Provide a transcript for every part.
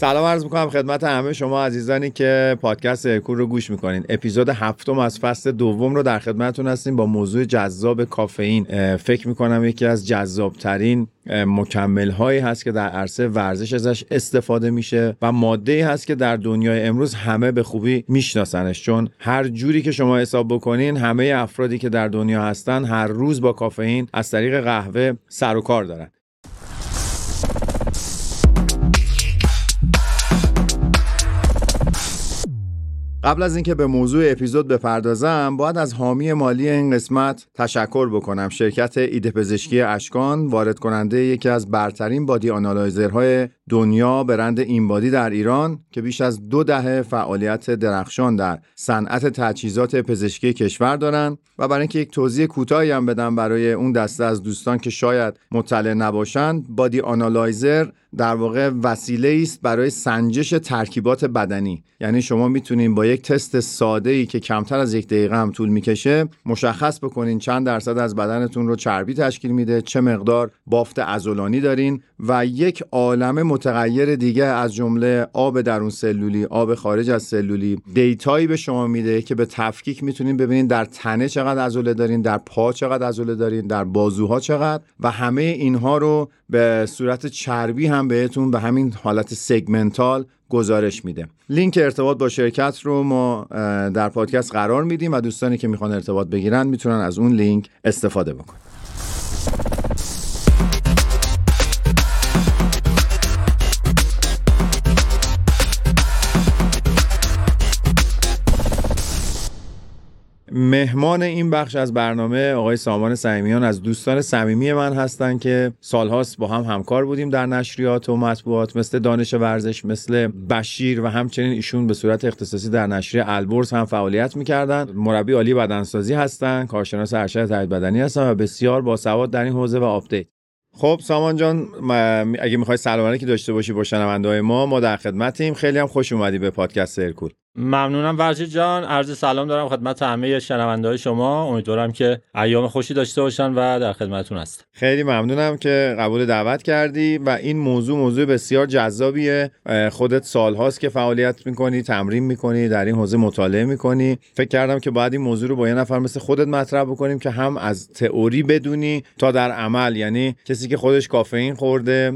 سلام عرض می‌کنم خدمت همه شما عزیزانی که پادکست ارکول رو گوش می‌کنین. اپیزود هفتم از فصل دوم رو در خدمتتون هستیم با موضوع جذاب کافئین. فکر می‌کنم یکی از جذابترین مکمل هایی هست که در عرصه ورزش ازش استفاده میشه و ماده ای هست که در دنیای امروز همه به خوبی میشناسنش. چون هر جوری که شما حساب بکنین همه افرادی که در دنیا هستن هر روز با کافئین از طریق قهوه سر و کار دارن. قبل از اینکه به موضوع اپیزود بپردازم باید از حامی مالی این قسمت تشکر بکنم. شرکت ایده پزشکی اشکان وارد کننده یکی از برترین body analyzer های دنیا برند InBody در ایران که بیش از دو دهه فعالیت درخشان در صنعت تجهیزات پزشکی کشور دارند و برای اینکه یک توضیح کوتاهی هم بدم برای اون دسته از دوستان که شاید مطلع نباشند body analyzer در واقع وسیله است برای سنجش ترکیبات بدنی. یعنی شما می‌تونید با یک تست ساده ای که کمتر از یک دقیقه هم طول می‌کشه مشخص بکنین چند درصد از بدنتون رو چربی تشکیل میده چه مقدار بافت عضلانی دارین و یک عالم متغیر دیگه از جمله آب درون سلولی آب خارج از سلولی. data یی به شما میده که به تفکیک می‌تونین ببینین در تنه چقدر عضله دارین در پا چقدر عضله دارین در بازوها چقدر. و همه اینها رو به صورت چربی هم بهتون به همین حالت segmental گزارش میده. لینک ارتباط با شرکت رو ما در پادکست قرار میدیم و دوستانی که می‌خوان ارتباط بگیرن می‌تونن از اون لینک استفاده بکنن. مهمان این بخش از برنامه آقای سامان صمیمیان از دوستان صمیمی من هستند که سالهاست با هم همکار بودیم در نشریات و مطبوعات مثل دانش ورزش مثل بشیر و همچنین ایشون به صورت اختصاصی در نشریه البرز هم فعالیت می‌کردن. مربی عالی بدنسازی هستند کارشناس ارشد تربیت بدنی هستن و بسیار باسواد در این حوزه و update. خب سامان جان اگه می‌خوای سلام که داشته باشی با شنونده ما ما در خدمتیم. خیلی هم خوش اومدی به پادکست سرکول. ممنونم. ورجی جان عرض سلام دارم خدمت همه شنونده های شما. امیدوارم که ایام خوشی داشته باشن و در خدمتتون هست خیلی ممنونم که قبول دعوت کردی و این موضوع موضوع بسیار جذابیه. خودت سالهاست که فعالیت می‌کنی تمرین می‌کنی در این حوزه مطالعه می‌کنی. فکر کردم که باید این موضوع رو با یه نفر مثل خودت مطرح بکنیم که هم از تئوری بدونی تا در عمل. یعنی کسی که خودش کافئین خورده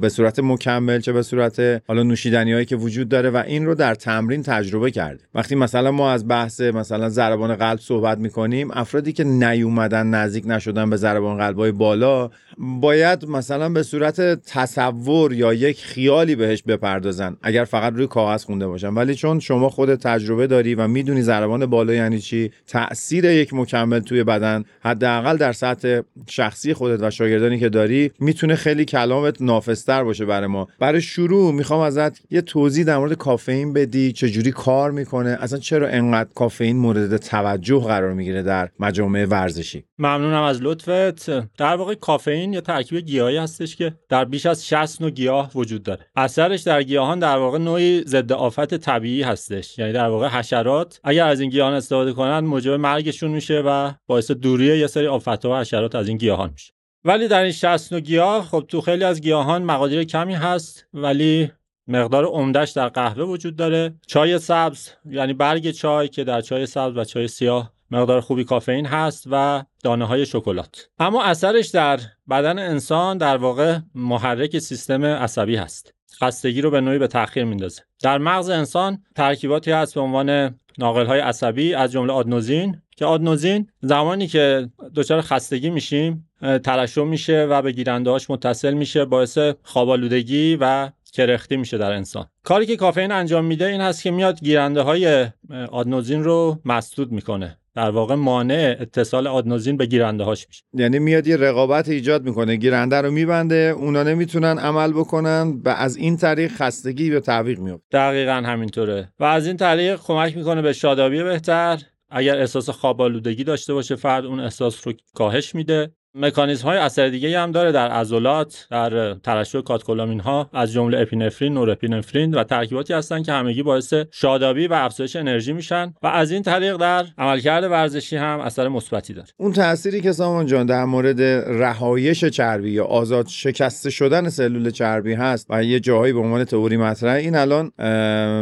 به صورت مکمل چه به صورت حالا نوشیدنی هایی که وجود داره و این رو در تجربه کرده. وقتی مثلا ما از بحث مثلا ضربان قلب صحبت می‌کنیم افرادی که نیومدن نزدیک نشدن به ضربان قلبای بالا باید مثلا به صورت تصور یا یک خیالی بهش بپردازن. اگر فقط روی کاغذ خونده باشن. ولی چون شما خود تجربه داری و می‌دونی ضربان بالا یعنی چی تاثیر یک مکمل توی بدن حداقل در سطح شخصی خودت و شاگردانی که داری می‌تونه خیلی کلامت نافستر باشه برای ما. برای شروع می‌خوام ازت یه توضیح در مورد کافئین بدی. چجوری کار می‌کنه؟ اصلا چرا انقدر کافئین مورد توجه قرار می‌گیره در مجامع ورزشی؟ ممنونم از لطفت. در واقع کافئین یا ترکیب گیاهی هستش که در بیش از 60 نوع گیاه وجود داره. اثرش در گیاهان در واقع نوعی ضد آفت طبیعی هستش. یعنی در واقع حشرات اگر از این گیاهان استفاده کنند موجب مرگشون میشه و باعث دوری یه سری آفت‌ها و حشرات از این گیاهان میشه. ولی در این 60 نوع گیاه خب تو خیلی از گیاهان مقادیر کمی هست ولی مقدار عمدهش در قهوه وجود داره. چای سبز یعنی برگ چای که در چای سبز و چای سیاه مقدار خوبی کافئین هست و دانه های شکلات. اما اثرش در بدن انسان در واقع محرک سیستم عصبی هست. خستگی رو به نوعی به تاخیر میندازه. در مغز انسان ترکیباتی هست به عنوان ناقل های عصبی از جمله آدنوزین که آدنوزین زمانی که دچار خستگی میشیم ترشح میشه و به گیرندهاش متصل میشه باعث خوابالودگی و کرختی میشه در انسان. کاری که کافئین انجام میده این هست که میاد گیرنده های آدنوزین رو مسدود می‌کنه. در واقع مانع اتصال آدنوزین به گیرنده هاش میشه. یعنی میاد یه رقابت ایجاد می‌کنه. گیرنده رو میبنده اونا نمی‌تونن عمل بکنن و از این طریق خستگی به تعویق میفته دقیقا همینطوره. و از این طریق کمک می‌کنه به شادابی بهتر. اگر احساس خواب داشته باشه فرد اون احساس رو کاهش میده. مکانیزم های اثر دیگه هم داره در عضلات در ترشح کاتکولامین ها از جمله اپینفرین نورپینفرین و ترکیباتی هستن که همگی باعث شادابی و افزایش انرژی میشن و از این طریق در عملکرد ورزشی هم اثر مثبتی داره. اون تأثیری که سامان جان در مورد رهایش چربی یا آزاد شکسته شدن سلول چربی هست و یه جاهایی به عنوان تئوری مطرح این الان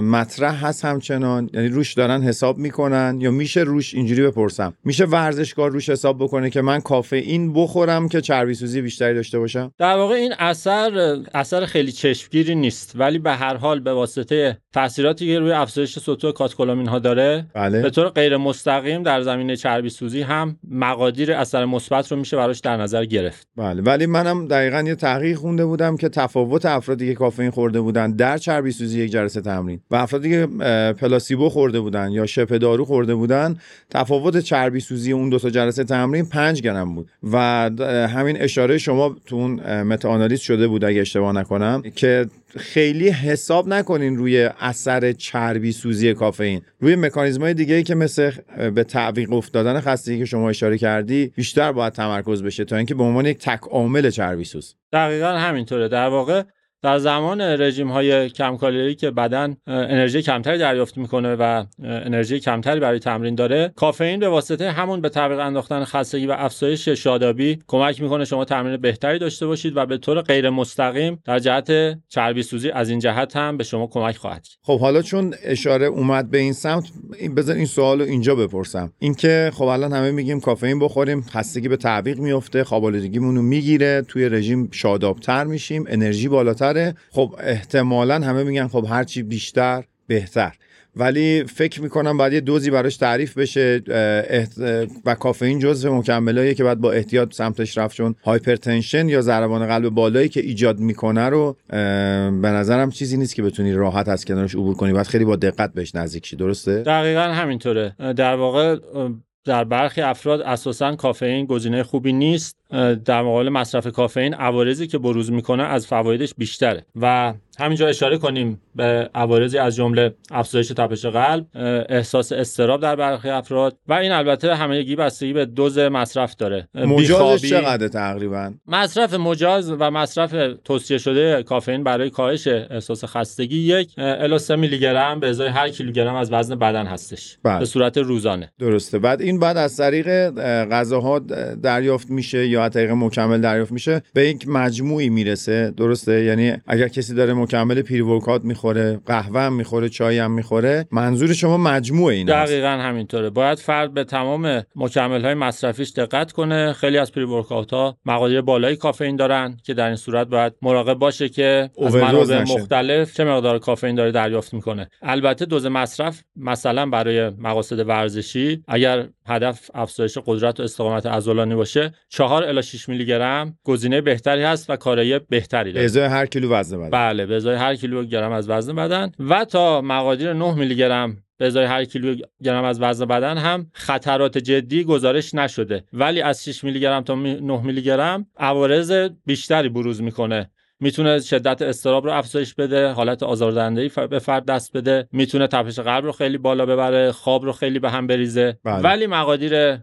مطرح هست همچنان. یعنی روش دارن حساب می‌کنن یا میشه روش اینجوری بپرسم؟ میشه ورزشکار روش حساب بکنه که من کافئین بخورم که چربی سوزی بیشتری داشته باشم؟ در واقع این اثر اثر خیلی چشمگیری نیست ولی به هر حال به واسطه تاثیراتی که روی افزایش سطوح کاتکولامین ها داره بله. به طور غیر مستقیم در زمینه چربی سوزی هم مقادیر اثر مثبت رو میشه براش در نظر گرفت بله ولی منم دقیقا یه تحقیق خونده بودم که تفاوت افرادی که کافئین خورده بودن در چربی سوزی یک جلسه تمرین و افرادی که پلاسیبو خورده بودن یا شبه دارو خورده بودن تفاوت چربی سوزی اون دو تا جلسه تمرین 5 گرم بود و همین اشاره شما تو اون متاانالیز شده بود اگه اشتباه نکنم که خیلی حساب نکنین روی اثر چربی سوزی کافئین. روی مکانیزم های دیگه که مثل به تعویق افتادن خستگی که شما اشاره کردی بیشتر باید تمرکز بشه تا اینکه به عنوان یک تک عامل چربی سوز. دقیقا همینطوره. در واقع در زمان رژیم های کم کالری که بدن انرژی کمتری دریافت می‌کنه و انرژی کمتری برای تمرین داره کافئین به واسطه همون به تعویق انداختن خستگی و افزایش شادابی کمک می‌کنه شما تمرین بهتری داشته باشید و به طور غیر مستقیم در جهت چربی سوزی از این جهت هم به شما کمک خواهد خب حالا چون اشاره اومد به این سمت بذار این سوال رو اینجا بپرسم. اینکه خب الان همه میگیم کافئین بخوریم خستگی به تعویق میفته خواب می‌گیره توی رژیم شادابتر میشیم انرژی بالاتر خب احتمالا همه میگن خب هرچی بیشتر بهتر. ولی فکر می‌کنم باید یه دوزی براش تعریف بشه و کافئین جزو مکملایی که باید با احتیاط سمتش رفت چون هایپرتنشن یا ضربان قلب بالایی که ایجاد می‌کنه رو به نظرم چیزی نیست که بتونی راحت از کنارش عبور کنی. باید خیلی با دقت بهش نزدیک شی. درسته؟ دقیقا همینطوره. در واقع در برخی افراد اساسا کافئین گزینه خوبی نیست. در مقابل مصرف کافئین عوارضی که بروز می‌کنه از فوایدش بیشتره. و همینجا اشاره کنیم به عوارضی از جمله افزایش تپش قلب احساس استراب در برخی افراد و این البته همگی بستگی به دوز مصرف داره. مجازش چقدر تقریبا؟ مصرف مجاز و مصرف توصیه شده کافئین برای کاهش احساس خستگی یک الی 3 میلی گرم به ازای هر کیلوگرم از وزن بدن هستش. بله. به صورت روزانه. درسته. بعد این بعد از طریق غذاها دریافت میشه یا از طریق مکمل دریافت میشه به یک مجموعی می‌رسه. درسته؟ یعنی اگر کسی داره مکمل پری ورکات می‌خوره قهوه هم می‌خوره چای هم می‌خوره منظور شما مجموعه این دقیقا همینطوره. باید فرد به تمام مکمل های مصرفیش دقت کنه. خیلی از پری ورکات ها مقادیر بالایی کافئین دارن که در این صورت باید مراقب باشه که از منابع مختلف چه مقدار کافئین داره دریافت می‌کنه. البته دوز مصرف مثلا برای مقاصد ورزشی اگر هدف افزایش قدرت و استقامت عضلانی باشه 4 الی 6 میلی گرم گزینه بهتری هست و کارایی بهتری داره. به هر کیلو وزن بدن. بله به ازای هر کیلو گرم از وزن بدن و تا مقادیر 9 میلی گرم به ازای هر کیلو گرم از وزن بدن هم خطرات جدی گزارش نشده. ولی از 6 میلی گرم تا 9 میلی گرم عوارض بیشتری بروز می‌کنه. می‌تونه شدت استراب رو افزایش بده حالت آزاردهنده به فرد دست بده می‌تونه تپش قلب رو خیلی بالا ببره خواب رو خیلی به هم بریزه بله. ولی مقادیر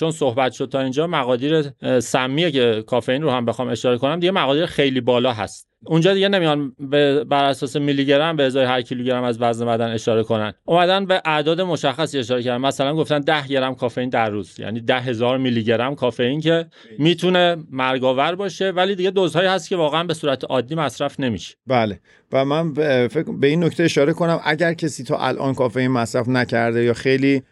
چون صحبت شد تا اینجا مقادیر سمی که کافئین رو هم بخوام اشاره کنم دیگه مقادیر خیلی بالا هست اونجا دیگه نمیان بر اساس میلی گرم به ازای هر کیلوگرم از وزن بدن اشاره کنن. اومدن به اعداد مشخصی اشاره کردن. مثلا گفتن 10 گرم کافئین در روز. یعنی ده هزار میلی گرم کافئین که می‌تونه مرگاور باشه ولی دیگه دوزهایی هست که واقعا به صورت عادی مصرف نمیشه. بله. و من فکر به این نکته اشاره کنم. اگر کسی تا الان کافئین مصرف نکرده یا خیلی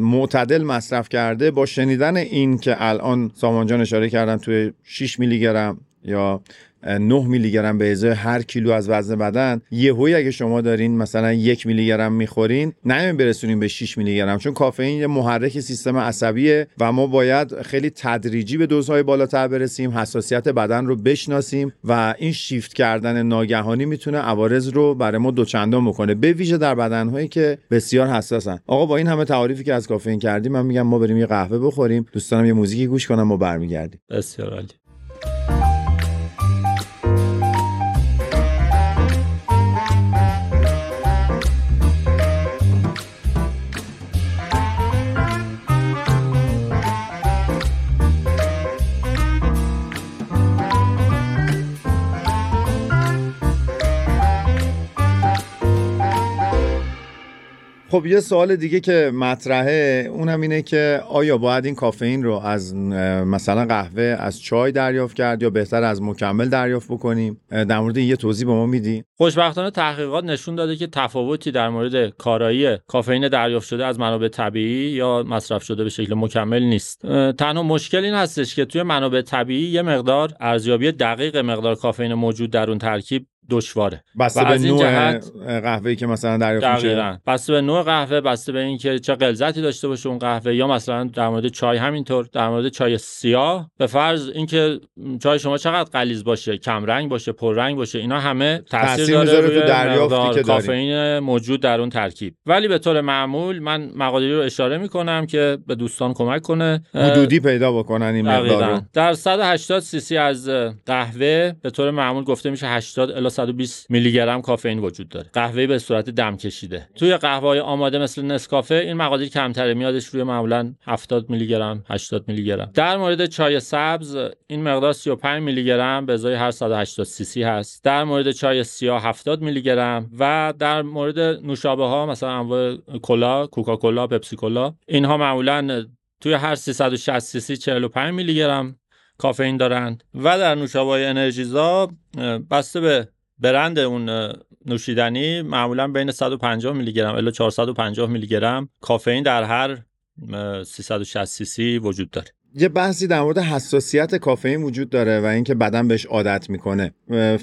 معتدل مصرف کرده با شنیدن این که الان سامان جان اشاره کردن توی 6 میلی گرم یا 9 میلی گرم به ازای هر کیلو از وزن بدن یهویی اگه شما دارین مثلا یک میلی گرم می‌خورین نمیم برسونین به 6 میلی گرم چون کافئین یه محرک سیستم عصبیه و ما باید خیلی تدریجی به دوزهای بالاتر برسیم حساسیت بدن رو بشناسیم و این شیفت کردن ناگهانی می‌تونه عوارض رو برای ما دوچندان بکنه. به ویژه در بدنهایی که بسیار حساسن. آقا با این همه تعریفی که از کافئین کردیم من میگم ما بریم یه قهوه بخوریم. دوستانم یه موزیکی گوش کنم و برمیگردیم. بسیار عالی. خب یه سوال دیگه که مطرحه اونم اینه که آیا باید این کافئین رو از مثلا قهوه از چای دریافت کرد یا بهتر از مکمل دریافت بکنیم؟ در مورد این یه توضیح به ما میدی؟ خوشبختانه تحقیقات نشون داده که تفاوتی در مورد کارایی کافئین دریافت شده از منابع طبیعی یا مصرف شده به شکل مکمل نیست. تنها مشکل این هستش که توی منابع طبیعی یه مقدار ارزیابی دقیق مقدار کافئین موجود در اون ترکیب دشواره. بسته به نوع قهوه‌ای که مثلا دریافت میشه. بسته به نوع قهوه بسته به اینکه چه غلظتی داشته باشه اون قهوه یا مثلا در مورد چای همینطور در مورد چای سیاه. به فرض اینکه چای شما چقدر غلیظ باشه کم رنگ باشه پر رنگ باشه اینا همه تاثیر, تأثیر داره روی دریافتی که کافئین موجود در اون ترکیب. ولی به طور معمول من مقادیری رو اشاره می‌کنم که به دوستان کمک کنه. حدودی پیدا بکنن این مقدار در 180 سی سی از قهوه به طور معمول گفته میشه 80 الی 120 میلی گرم کافئین وجود داره. قهوه به صورت دم کشیده. توی قهوه های آماده مثل نسکافه این مقادیر کمتره. میادش روی معمولا 70 میلی گرم 80 میلی گرم در مورد چای سبز این مقدار 35 میلی گرم به ازای هر 180 سی سی هست. در مورد چای سیاه 70 میلی گرم و در مورد نوشابه ها مثلا انواع کلا کوکاکولا پپسی کولا اینها معمولا توی هر 360 سی سی 45 میلی گرم کافئین دارند. و در نوشابه های انرژیزا بسته به برند اون نوشیدنی معمولا بین 150 میلی گرم الی 450 میلی گرم کافئین در هر 360 سی سی وجود داره. یه بحثی در مورد حساسیت کافئین وجود داره و اینکه بدن بهش عادت می‌کنه.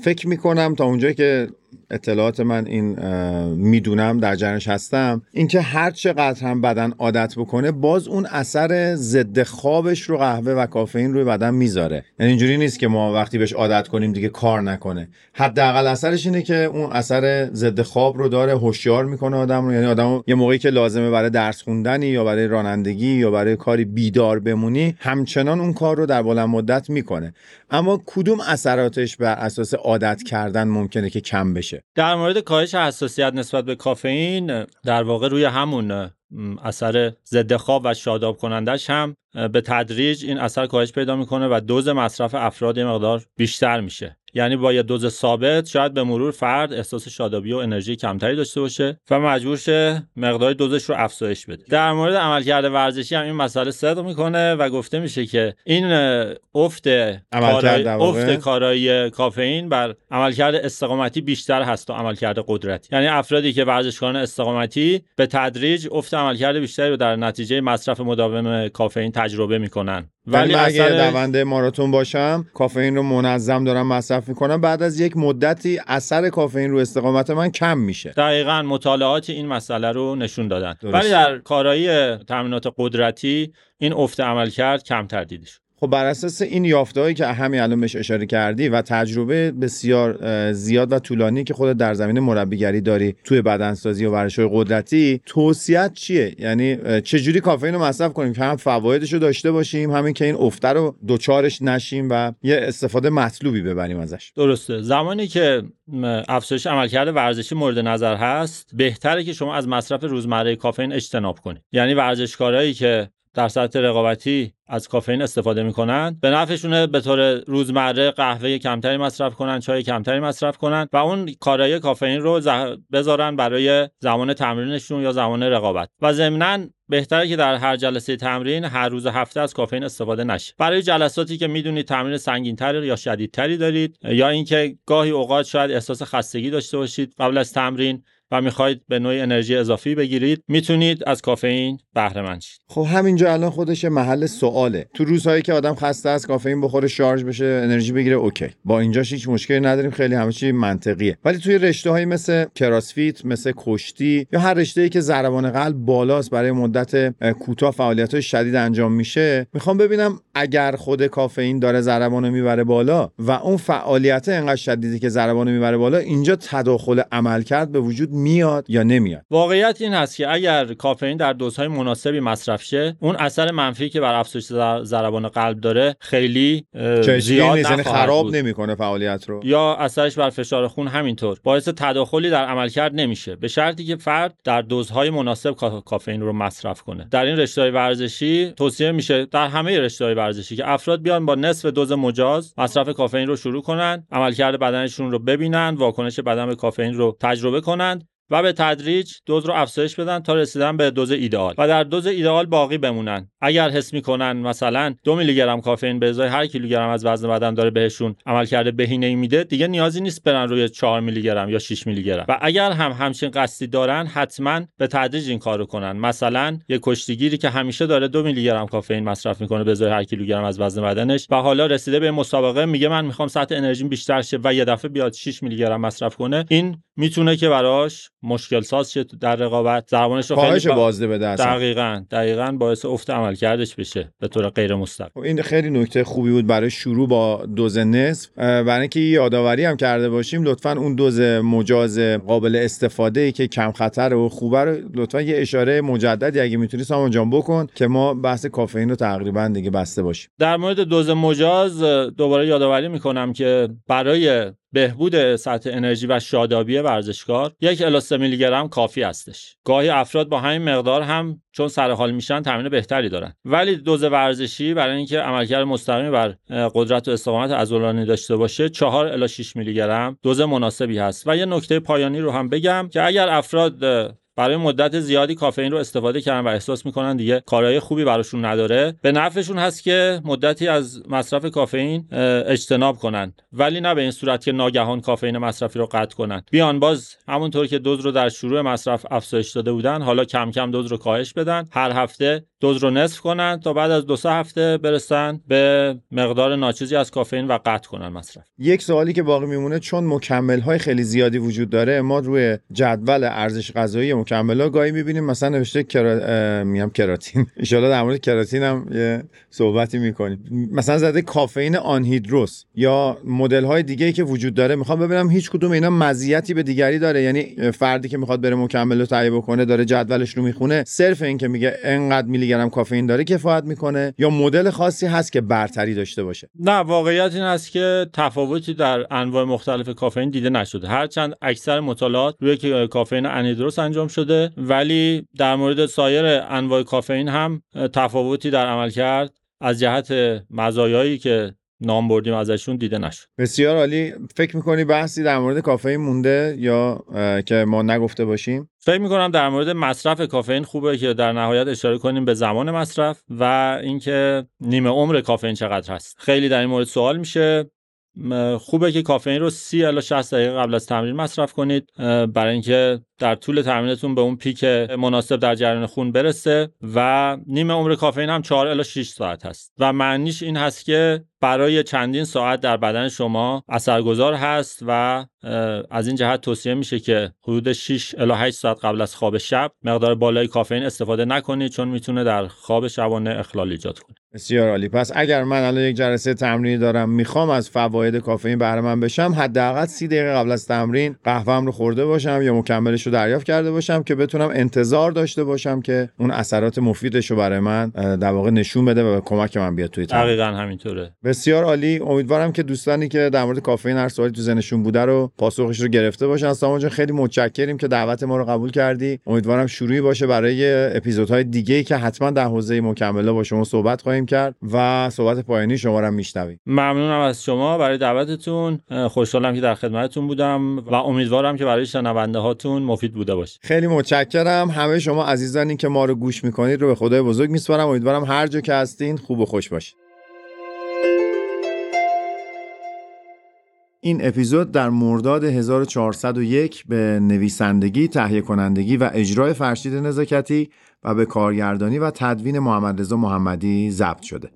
فکر می‌کنم تا اونجایی که اطلاعات من این می‌دونم در جرنش هستم. اینکه هر چقدر هم بدن عادت بکنه باز اون اثر ضد خوابش رو قهوه و کافئین روی بدن می‌ذاره. یعنی اینجوری نیست که ما وقتی بهش عادت کنیم دیگه کار نکنه. حداقل اثرش اینه که اون اثر ضد خواب رو داره هوشیار می‌کنه آدم رو. یعنی آدم یه موقعی که لازمه برای درس خوندنی یا برای رانندگی یا برای کاری بیدار بمونی همچنان اون کار رو در بلند مدت می‌کنه. اما کدوم اثراتش بر اساس عادت کردن ممکنه که کم بشه؟ در مورد کاهش حساسیت نسبت به کافئین در واقع روی همون اثر ضد خواب و شاداب کنندش هم به تدریج این اثر کاهش پیدا می‌کنه و دوز مصرف افراد مقدار بیشتر میشه. یعنی با یه دوز ثابت شاید به مرور فرد احساس شادابی و انرژی کمتری داشته باشه و مجبور شه مقدار دوزش رو افزایش بده. در مورد عملکرد ورزشی هم این مسئله صدق می‌کنه و گفته میشه که این افت کارای افت کارایی کافئین بر عملکرد استقامتی بیشتر هست تا عملکرد قدرتی. یعنی افرادی که ورزشکاران استقامتی به تدریج افت عملکرد بیشتری رو در نتیجه مصرف مداوم کافئین تجربه می‌کنن. ولی اگر دونده ماراتون باشم کافئین رو منظم دارم مصرف می‌کنم. بعد از یک مدتی اثر کافئین رو استقامت من کم میشه. دقیقا مطالعات این مسئله رو نشون دادن. ولی در کارایی تامینات قدرتی این افت عمل کرد کمتر دیده شد. خب بر اساس این یافتهایی که همین الان بهش اشاره کردی و تجربه بسیار زیاد و طولانی که خودت در زمین مربیگری داری توی بدنسازی و ورزش‌های قدرتی توصیت چیه؟ یعنی چجوری کافئین رو مصرف کنیم که هم فوایدش رو داشته باشیم همین که این افته رو دوچارش نشیم و یه استفاده مطلوبی ببریم ازش. درسته. زمانی که افزایش عملکرد ورزشی مورد نظر هست بهتره که شما از مصرف روزمره کافئین اجتناب کنید یعنی ورزشکارایی که در سطح رقابتی از کافئین استفاده می‌کنن. به نفعشونه به طور روزمره قهوه کمتری مصرف کنن چای کمتری مصرف کنن و اون کارایی کافئین رو بذارن برای زمان تمرینشون یا زمان رقابت. و ضمنا بهتره که در هر جلسه تمرین هر روز هفته از کافئین استفاده نشه. برای جلساتی که می‌دونید تمرین سنگینتری یا شدیدتری دارید یا اینکه گاهی اوقات شاید احساس خستگی داشته باشید قبل از تمرین و می‌خواید به نوعی انرژی اضافی بگیرید می‌تونید از کافئین بهره مند شید. خب همینجا الان خودش محل سواله. تو روزهایی که آدم خسته از کافئین بخوره شارژ بشه انرژی بگیره اوکی. با اینجاش هیچ مشکلی نداریم خیلی همه چی منطقیه. ولی توی رشته های مثل کراسفیت مثل کشتی یا هر رشته ای که ضربان قلب بالاست برای مدت کوتاه فعالیت های شدید انجام میشه می‌خوام ببینم اگر خود کافئین داره ضربان می‌بره بالا و اون فعالیت انقدر شدیدی که ضربان می‌بره بالا اینجا تداخل عملکرد به وجود میاد. یا نمیاد. واقعیت این هست که اگر کافئین در دوزهای مناسبی مصرف شه اون اثر منفی که بر افزایش ضربان قلب داره خیلی زیاد یعنی خراب نمی‌کنه فعالیت رو؟ یا اثرش بر فشار خون همینطور. باعث تداخلی در عملکرد نمیشه. به شرطی که فرد در دوزهای مناسب کافئین رو مصرف کنه. در این رشته ورزشی توصیه میشه در همه رشته ورزشی که افراد بیان با نصف دوز مجاز مصرف کافئین رو شروع کنن عملکرد بدنشون رو ببینن واکنش بدن به کافئین رو تجربه کنند و به تدریج دوز رو افزایش بدن تا رسیدن به دوز ایدئال. و در دوز ایدئال باقی بمونن. اگر حس می‌کنن مثلا دو میلی گرم کافئین به ازای هر کیلوگرم از وزن بدن داره بهشون عملکرد بهینه ای میده دیگه نیازی نیست برن روی 4 میلی گرم یا 6 میلی گرم و اگر هم همچین قصدی دارن حتما به تدریج این کارو کنن. مثلا یه کشتیگیری که همیشه داره دو میلی گرم کافئین مصرف می‌کنه به ازای هر کیلوگرم از وزن بدنش و حالا رسیده به مسابقه میگه من می‌خوام سطح انرژیم بیشتر شه و یه دفعه بیاد 6 میلی گرم مصرف کنه این می‌تونه که براش مشکل ساز شه در رقابت. زبانش رو خیلی با- بازده بده اصلا دقیقاً دقیقاً باعث افت عملکردش بشه به طور غیر مستقیم. خب این خیلی نکته خوبی بود برای شروع با دوز نصف. برای اینکه یادآوری هم کرده باشیم لطفا اون دوز مجاز قابل استفاده ای که کم خطر و خوبه رو لطفا یه اشاره مجددی اگه می‌تونی سامان جان بکن که ما بحث کافئین رو تقریبا دیگه بسته باشیم. در مورد دوز مجاز دوباره یادآوری می‌کنم که برای بهبود سطح انرژی و شادابی ورزشکار یک الی سه میلی گرم کافی هستش. گاهی افراد با همین مقدار هم چون سر حال میشن تمرین بهتری دارن. ولی دوز ورزشی برای اینکه عملکرد مستقیمی بر قدرت و استقامت عضلانی داشته باشه 4 الی 6 میلی گرم دوز مناسبی هست. و یه نکته پایانی رو هم بگم که اگر افراد برای مدت زیادی کافئین رو استفاده کردن و احساس می‌کنن دیگه کارهای خوبی براشون نداره. به نفعشون هست که مدتی از مصرف کافئین اجتناب کنن. ولی نه به این صورت که ناگهان کافئین مصرفی رو قطع کنن. بیان باز همونطور که دوز رو در شروع مصرف افزایش داده بودن حالا کم کم دوز رو کاهش بدن. هر هفته دوز رو نصف کنن تا بعد از دو سه هفته برسن به مقدار ناچیزی از کافئین و قطع کنن مصرف. یک سوالی که باقی میمونه چون مکمل های خیلی زیادی وجود داره ما روی جدول ارزش غذایی مکمل گاهی می‌بینیم مثلا نوشته کرا... میگم کراتین ان در مورد کراتین هم یه صحبتی می‌کنیم. مثلا زده کافئین آنهیدروس یا مدل های دیگه ای که وجود داره. می‌خوام ببینم هیچ کدوم اینا مزیتی به دیگری داره. یعنی فردی که می‌خواد بره مکمل رو تهیه بکنه داره جدولش رو می‌خونه. صرف این که میگه انقدر میلی گرم کافئین داره کفایت می‌کنه. یا مدل خاصی هست که برتری داشته باشه. نه واقعیت این است که تفاوتی در انواع مختلف کافئین دیده نشده. هرچند اکثر مطالعات روی کافئین انیدروس انجام ولی در مورد سایر انواع کافئین هم تفاوتی در عمل کرد. از جهت مزایایی که نام بردیم ازشون دیده نشد. بسیار عالی. فکر می‌کنی بحثی در مورد کافئین مونده یا که ما نگفته باشیم؟ فکر می‌کنم در مورد مصرف کافئین خوبه که در نهایت اشاره کنیم به زمان مصرف و اینکه نیمه عمر کافئین چقدر هست خیلی در این مورد سوال میشه. خوبه که کافئین رو 30 الی 60 دقیقه قبل از تمرین مصرف کنید. برای اینکه در طول تمرینتون به اون پیک مناسب در جریان خون برسه و نیمه عمر کافئین هم 4 الی 6 ساعت هست. و معنیش این هست که برای چندین ساعت در بدن شما اثرگذار هست و از این جهت توصیه میشه که حدود 6 الی 8 ساعت قبل از خواب شب مقدار بالای کافئین استفاده نکنید چون می‌تونه در خواب شبانه اخلال ایجاد کنه. بسیار عالی. پس اگر من الان یک جلسه تمرینی دارم می‌خوام از فواید کافئین بهره من بشم حداقل 30 دقیقه قبل از تمرین قهوه‌ام رو خورده باشم یا مکملش رو دریافت کرده باشم که بتونم انتظار داشته باشم که اون اثرات مفیدش رو برای من در واقع نشون بده و به کمک من بیاد توی دقیقا همینطوره. بسیار عالی. امیدوارم که دوستانی که در مورد کافئین هر سوالی تو ذهنشون بوده رو پاسخش رو گرفته باشن. سامان جان خیلی متشکریم که دعوت ما رو قبول کردی. امیدوارم شروعی باشه برای اپیزودهای دیگه ای که حتما در حوزه مکمله با شما صحبت خواهیم کرد و صحبت پایانی شما رو هم میشنویم. ممنونم از شما برای دعوتتون. خوشحالم که در خدمتتون بودم و امیدوارم که برای شنونده هاتون مفید بوده باشه. خیلی متشکرم. همه شما عزیزانی که ما رو گوش می‌کنید رو به خدای بزرگ میسپارم. امیدوارم هر جا که هستین خوب و خوش باشید. این اپیزود در مرداد 1401 به نویسندگی، تهیه کنندگی و اجرای فرشید نزاکتی و به کارگردانی و تدوین محمد رضا محمدی ضبط شده.